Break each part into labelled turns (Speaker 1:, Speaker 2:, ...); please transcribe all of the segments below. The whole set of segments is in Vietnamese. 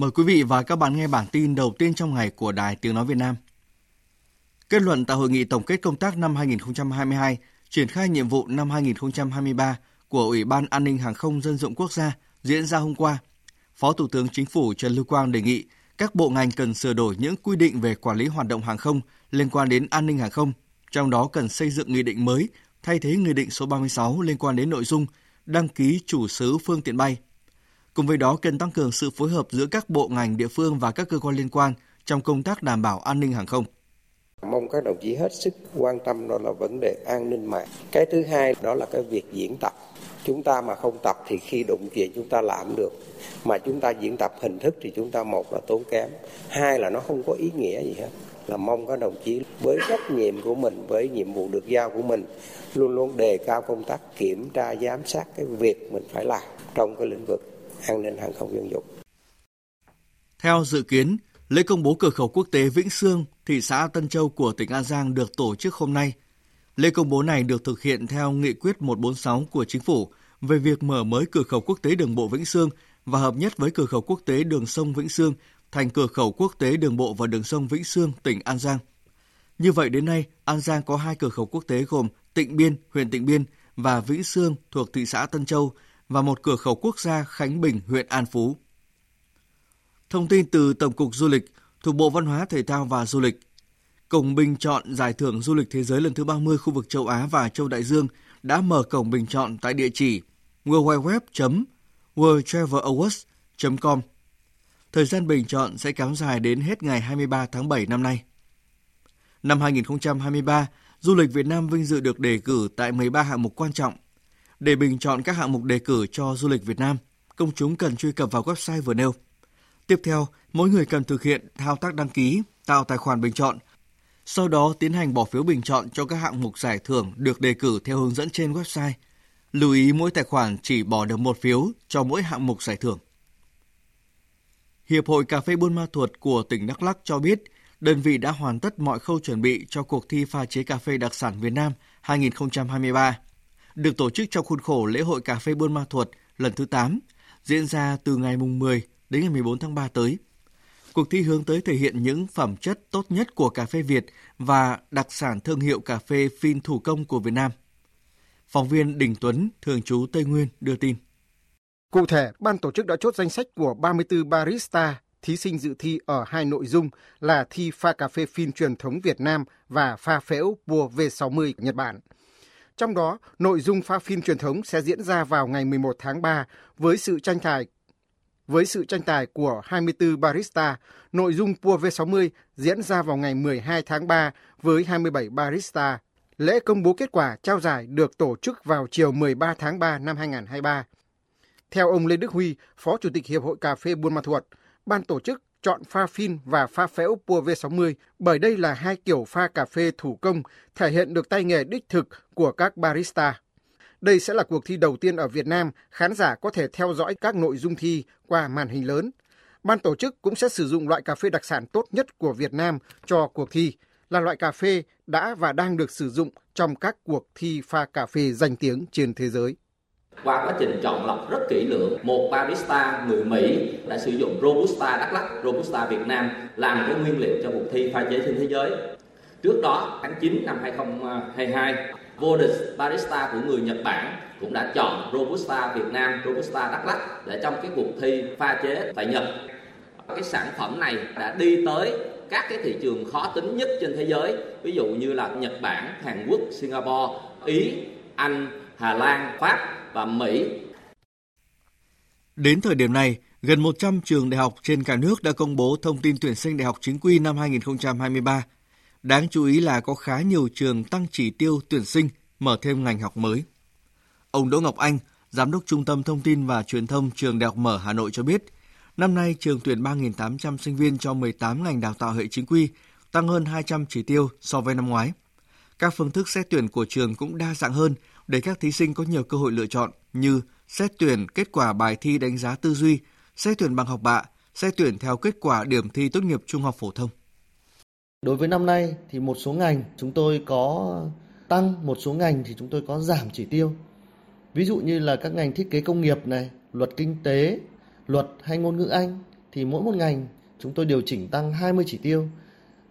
Speaker 1: Mời quý vị và các bạn nghe bản tin đầu tiên trong ngày của Đài Tiếng Nói Việt Nam. Kết luận tại Hội nghị Tổng kết công tác năm 2022, triển khai nhiệm vụ năm 2023 của Ủy ban An ninh Hàng không Dân dụng Quốc gia diễn ra hôm qua, Phó Thủ tướng Chính phủ Trần Lưu Quang đề nghị các bộ ngành cần sửa đổi những quy định về quản lý hoạt động hàng không liên quan đến an ninh hàng không, trong đó cần xây dựng nghị định mới thay thế nghị định số 36 liên quan đến nội dung đăng ký chủ sở phương tiện bay. Cùng với đó cần tăng cường sự phối hợp giữa các bộ ngành địa phương và các cơ quan liên quan trong công tác đảm bảo an ninh hàng không.
Speaker 2: Mong các đồng chí hết sức quan tâm đó là vấn đề an ninh mạng. Cái thứ hai đó là cái việc diễn tập. Chúng ta mà không tập thì khi đụng chuyện chúng ta làm được. Mà chúng ta diễn tập hình thức thì chúng ta một là tốn kém, hai là nó không có ý nghĩa gì hết. Là mong các đồng chí với trách nhiệm của mình, với nhiệm vụ được giao của mình luôn luôn đề cao công tác kiểm tra giám sát cái việc mình phải làm trong cái lĩnh vực an ninh hàng không dân dụng.
Speaker 1: Theo dự kiến, lễ công bố cửa khẩu quốc tế Vĩnh Sương, thị xã Tân Châu của tỉnh An Giang được tổ chức hôm nay. Lễ công bố này được thực hiện theo nghị quyết 146 của chính phủ về việc mở mới cửa khẩu quốc tế đường bộ Vĩnh Sương và hợp nhất với cửa khẩu quốc tế đường sông Vĩnh Sương thành cửa khẩu quốc tế đường bộ và đường sông Vĩnh Sương, tỉnh An Giang. Như vậy đến nay, An Giang có hai cửa khẩu quốc tế gồm Tịnh Biên, huyện Tịnh Biên và Vĩnh Sương thuộc thị xã Tân Châu và một cửa khẩu quốc gia Khánh Bình, huyện An Phú. Thông tin từ Tổng cục Du lịch thuộc Bộ Văn hóa Thể thao và Du lịch. Cổng bình chọn giải thưởng du lịch thế giới lần thứ 30 khu vực châu Á và châu Đại Dương đã mở cổng bình chọn tại địa chỉ www.worldtravelawards.com. Thời gian bình chọn sẽ kéo dài đến hết ngày 23 tháng 7 năm nay. Năm 2023, du lịch Việt Nam vinh dự được đề cử tại 13 hạng mục quan trọng. Để bình chọn các hạng mục đề cử cho du lịch Việt Nam, công chúng cần truy cập vào website vừa nêu. Tiếp theo, mỗi người cần thực hiện thao tác đăng ký, tạo tài khoản bình chọn. Sau đó tiến hành bỏ phiếu bình chọn cho các hạng mục giải thưởng được đề cử theo hướng dẫn trên website. Lưu ý mỗi tài khoản chỉ bỏ được một phiếu cho mỗi hạng mục giải thưởng. Hiệp hội Cà phê Buôn Ma Thuột của tỉnh Đắk Lắk cho biết, đơn vị đã hoàn tất mọi khâu chuẩn bị cho cuộc thi pha chế cà phê đặc sản Việt Nam 2023, được tổ chức trong khuôn khổ lễ hội cà phê Buôn Ma Thuột lần thứ 8, diễn ra từ ngày 10 đến ngày 14 tháng 3 tới. Cuộc thi hướng tới thể hiện những phẩm chất tốt nhất của cà phê Việt và đặc sản thương hiệu cà phê phin thủ công của Việt Nam. Phóng viên Đình Tuấn, thường trú Tây Nguyên đưa tin.
Speaker 3: Cụ thể, ban tổ chức đã chốt danh sách của 34 barista thí sinh dự thi ở hai nội dung là thi pha cà phê phin truyền thống Việt Nam và pha phễu bùa V60 Nhật Bản. Trong đó, nội dung pha phim truyền thống sẽ diễn ra vào ngày 11 tháng 3 với sự tranh tài với sự tranh tài của 24 barista, nội dung Pua V60 diễn ra vào ngày 12 tháng 3 với 27 barista. Lễ công bố kết quả trao giải được tổ chức vào chiều 13 tháng 3 năm 2023. Theo ông Lê Đức Huy, Phó Chủ tịch Hiệp hội Cà phê Buôn Ma Thuột, ban tổ chức chọn pha phin và pha phễu Pua V60 bởi đây là hai kiểu pha cà phê thủ công thể hiện được tay nghề đích thực của các barista. Đây sẽ là cuộc thi đầu tiên ở Việt Nam, khán giả có thể theo dõi các nội dung thi qua màn hình lớn. Ban tổ chức cũng sẽ sử dụng loại cà phê đặc sản tốt nhất của Việt Nam cho cuộc thi, là loại cà phê đã và đang được sử dụng trong các cuộc thi pha cà phê danh tiếng trên thế giới.
Speaker 4: Qua quá trình chọn lọc rất kỹ lưỡng, một barista người Mỹ đã sử dụng Robusta Đắk Lắk, Robusta Việt Nam làm cái nguyên liệu cho cuộc thi pha chế trên thế giới. Trước đó, tháng 9 năm 2022, vô địch barista của người Nhật Bản cũng đã chọn Robusta Việt Nam, Robusta Đắk Lắk để trong cái cuộc thi pha chế tại Nhật. Cái sản phẩm này đã đi tới các cái thị trường khó tính nhất trên thế giới, ví dụ như là Nhật Bản, Hàn Quốc, Singapore, Ý, Anh, Hà Lan, Pháp và Mỹ.
Speaker 1: Đến thời điểm này, gần 100 trường đại học trên cả nước đã công bố thông tin tuyển sinh đại học chính quy năm 2023. Đáng chú ý là có khá nhiều trường tăng chỉ tiêu tuyển sinh, mở thêm ngành học mới. Ông Đỗ Ngọc Anh, Giám đốc Trung tâm Thông tin và Truyền thông Trường Đại học Mở Hà Nội cho biết, năm nay trường tuyển 3.800 sinh viên cho 18 ngành đào tạo hệ chính quy, tăng hơn 200 chỉ tiêu so với năm ngoái. Các phương thức xét tuyển của trường cũng đa dạng hơn để các thí sinh có nhiều cơ hội lựa chọn như xét tuyển kết quả bài thi đánh giá tư duy, xét tuyển bằng học bạ, xét tuyển theo kết quả điểm thi tốt nghiệp trung học phổ thông.
Speaker 5: Đối với năm nay thì một số ngành chúng tôi có tăng, một số ngành thì chúng tôi có giảm chỉ tiêu. Ví dụ như là các ngành thiết kế công nghiệp này, luật kinh tế, luật hay ngôn ngữ Anh thì mỗi một ngành chúng tôi điều chỉnh tăng 20 chỉ tiêu.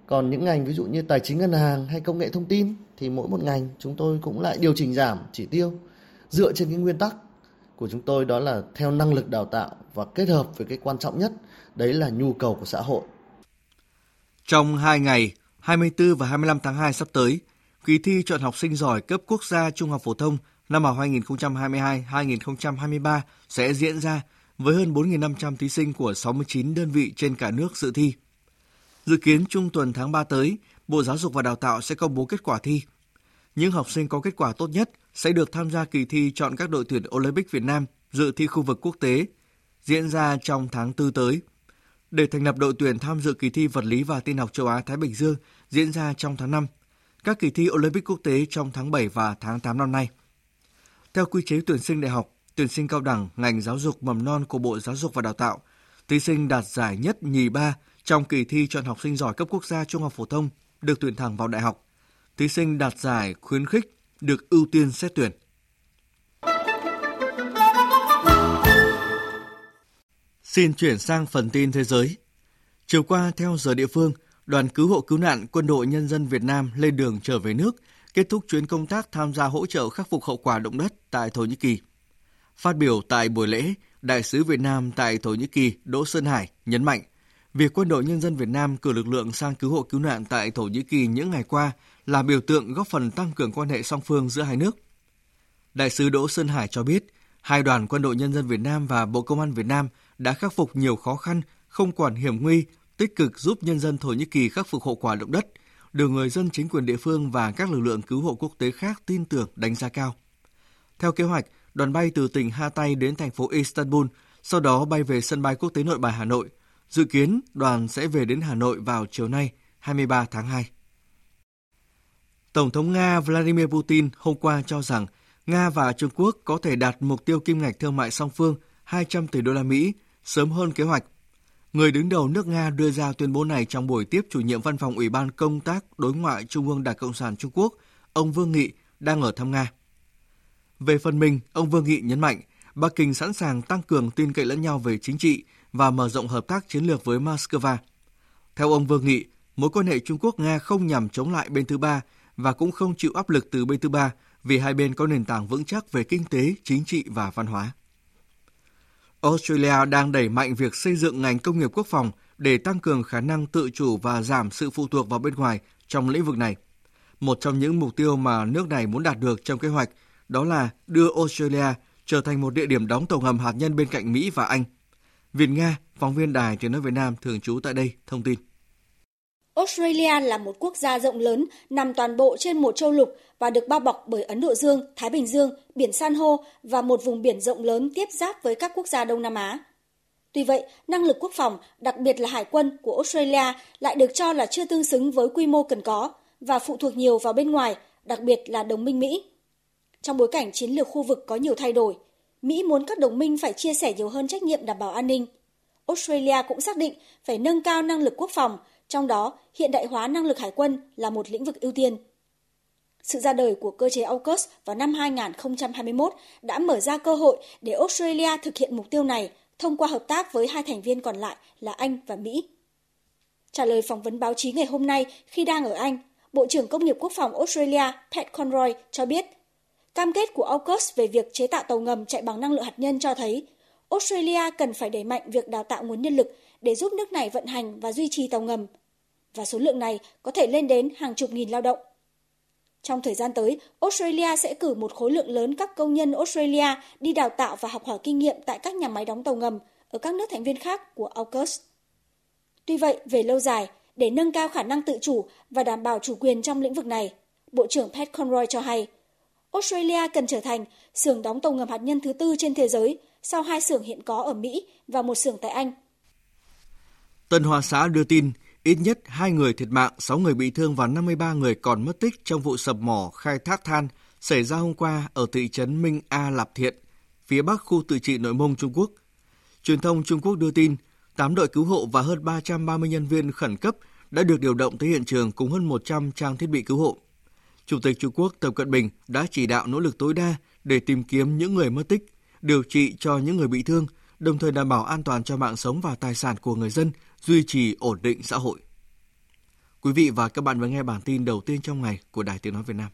Speaker 5: Còn những ngành ví dụ như tài chính ngân hàng hay công nghệ thông tin thì mỗi một ngành chúng tôi cũng lại điều chỉnh giảm chỉ tiêu dựa trên cái nguyên tắc của chúng tôi đó là theo năng lực đào tạo và kết hợp với cái quan trọng nhất đấy là nhu cầu của xã hội.
Speaker 1: Trong 2 ngày 24 và 25 tháng 2 sắp tới, kỳ thi chọn học sinh giỏi cấp quốc gia trung học phổ thông năm học 2022-2023 sẽ diễn ra với hơn 4.500 thí sinh của 69 đơn vị trên cả nước dự thi. Dự kiến trung tuần tháng 3 tới, Bộ Giáo dục và Đào tạo sẽ công bố kết quả thi. Những học sinh có kết quả tốt nhất sẽ được tham gia kỳ thi chọn các đội tuyển Olympic Việt Nam dự thi khu vực quốc tế diễn ra trong tháng 4 tới. Để thành lập đội tuyển tham dự kỳ thi vật lý và tin học châu Á Thái Bình Dương diễn ra trong tháng 5, các kỳ thi Olympic quốc tế trong tháng 7 và tháng 8 năm nay. Theo quy chế tuyển sinh đại học, tuyển sinh cao đẳng ngành giáo dục mầm non của Bộ Giáo dục và Đào tạo, thí sinh đạt giải nhất nhì ba trong kỳ thi chọn học sinh giỏi cấp quốc gia trung học phổ thông được tuyển thẳng vào đại học. Thí sinh đạt giải khuyến khích được ưu tiên xét tuyển. Xin chuyển sang phần tin thế giới. Chiều qua, theo giờ địa phương, đoàn cứu hộ cứu nạn Quân đội Nhân dân Việt Nam lên đường trở về nước, kết thúc chuyến công tác tham gia hỗ trợ khắc phục hậu quả động đất tại Thổ Nhĩ Kỳ. Phát biểu tại buổi lễ, Đại sứ Việt Nam tại Thổ Nhĩ Kỳ Đỗ Sơn Hải nhấn mạnh, việc Quân đội Nhân dân Việt Nam cử lực lượng sang cứu hộ cứu nạn tại Thổ Nhĩ Kỳ những ngày qua là biểu tượng góp phần tăng cường quan hệ song phương giữa hai nước. Đại sứ Đỗ Sơn Hải cho biết, hai đoàn Quân đội Nhân dân Việt Nam và Bộ Công an Việt Nam đã khắc phục nhiều khó khăn, không quản hiểm nguy, tích cực giúp nhân dân Thổ Nhĩ Kỳ khắc phục hậu quả động đất, được người dân chính quyền địa phương và các lực lượng cứu hộ quốc tế khác tin tưởng đánh giá cao. Theo kế hoạch, đoàn bay từ tỉnh Hatay đến thành phố Istanbul, sau đó bay về sân bay quốc tế Nội Bài Hà Nội. Dự kiến đoàn sẽ về đến Hà Nội vào chiều nay, 23 tháng 2. Tổng thống Nga Vladimir Putin hôm qua cho rằng Nga và Trung Quốc có thể đạt mục tiêu kim ngạch thương mại song phương 200 tỷ đô la Mỹ sớm hơn kế hoạch. Người đứng đầu nước Nga đưa ra tuyên bố này trong buổi tiếp chủ nhiệm văn phòng Ủy ban Công tác Đối ngoại Trung ương Đảng Cộng sản Trung Quốc, ông Vương Nghị, đang ở thăm Nga. Về phần mình, ông Vương Nghị nhấn mạnh, Bắc Kinh sẵn sàng tăng cường tin cậy lẫn nhau về chính trị và mở rộng hợp tác chiến lược với Moscow. Theo ông Vương Nghị, mối quan hệ Trung Quốc-Nga không nhằm chống lại bên thứ ba và cũng không chịu áp lực từ bên thứ ba vì hai bên có nền tảng vững chắc về kinh tế, chính trị và văn hóa. Australia đang đẩy mạnh việc xây dựng ngành công nghiệp quốc phòng để tăng cường khả năng tự chủ và giảm sự phụ thuộc vào bên ngoài trong lĩnh vực này. Một trong những mục tiêu mà nước này muốn đạt được trong kế hoạch đó là đưa Australia trở thành một địa điểm đóng tàu ngầm hạt nhân bên cạnh Mỹ và Anh. Việt Nga, phóng viên Đài Tiếng nói Việt Nam thường trú tại đây thông tin.
Speaker 6: Australia là một quốc gia rộng lớn nằm toàn bộ trên một châu lục và được bao bọc bởi Ấn Độ Dương, Thái Bình Dương, biển san hô và một vùng biển rộng lớn tiếp giáp với các quốc gia Đông Nam Á. Tuy vậy, năng lực quốc phòng, đặc biệt là hải quân của Australia lại được cho là chưa tương xứng với quy mô cần có và phụ thuộc nhiều vào bên ngoài, đặc biệt là đồng minh Mỹ. Trong bối cảnh chiến lược khu vực có nhiều thay đổi, Mỹ muốn các đồng minh phải chia sẻ nhiều hơn trách nhiệm đảm bảo an ninh. Australia cũng xác định phải nâng cao năng lực quốc phòng, trong đó hiện đại hóa năng lực hải quân là một lĩnh vực ưu tiên. Sự ra đời của cơ chế AUKUS vào năm 2021 đã mở ra cơ hội để Australia thực hiện mục tiêu này thông qua hợp tác với hai thành viên còn lại là Anh và Mỹ. Trả lời phỏng vấn báo chí ngày hôm nay khi đang ở Anh, Bộ trưởng Công nghiệp Quốc phòng Australia Pat Conroy cho biết cam kết của AUKUS về việc chế tạo tàu ngầm chạy bằng năng lượng hạt nhân cho thấy Australia cần phải đẩy mạnh việc đào tạo nguồn nhân lực để giúp nước này vận hành và duy trì tàu ngầm. Và số lượng này có thể lên đến hàng chục nghìn lao động. Trong thời gian tới, Australia sẽ cử một khối lượng lớn các công nhân Australia đi đào tạo và học hỏi kinh nghiệm tại các nhà máy đóng tàu ngầm ở các nước thành viên khác của AUKUS. Tuy vậy, về lâu dài, để nâng cao khả năng tự chủ và đảm bảo chủ quyền trong lĩnh vực này, Bộ trưởng Pat Conroy cho hay, Australia cần trở thành xưởng đóng tàu ngầm hạt nhân thứ tư trên thế giới sau hai xưởng hiện có ở Mỹ và một xưởng tại Anh.
Speaker 1: Tân Hoa Xã đưa tin ít nhất 2 người thiệt mạng, 6 người bị thương và 53 người còn mất tích trong vụ sập mỏ khai thác than xảy ra hôm qua ở thị trấn Minh A Lạp Thiện, phía bắc khu tự trị Nội Mông Trung Quốc. Truyền thông Trung Quốc đưa tin, 8 đội cứu hộ và hơn 330 nhân viên khẩn cấp đã được điều động tới hiện trường cùng hơn 100 trang thiết bị cứu hộ. Chủ tịch Trung Quốc Tập Cận Bình đã chỉ đạo nỗ lực tối đa để tìm kiếm những người mất tích, điều trị cho những người bị thương, đồng thời đảm bảo an toàn cho mạng sống và tài sản của người dân, duy trì ổn định xã hội. Quý vị và các bạn vừa nghe bản tin đầu tiên trong ngày của Đài Tiếng Nói Việt Nam.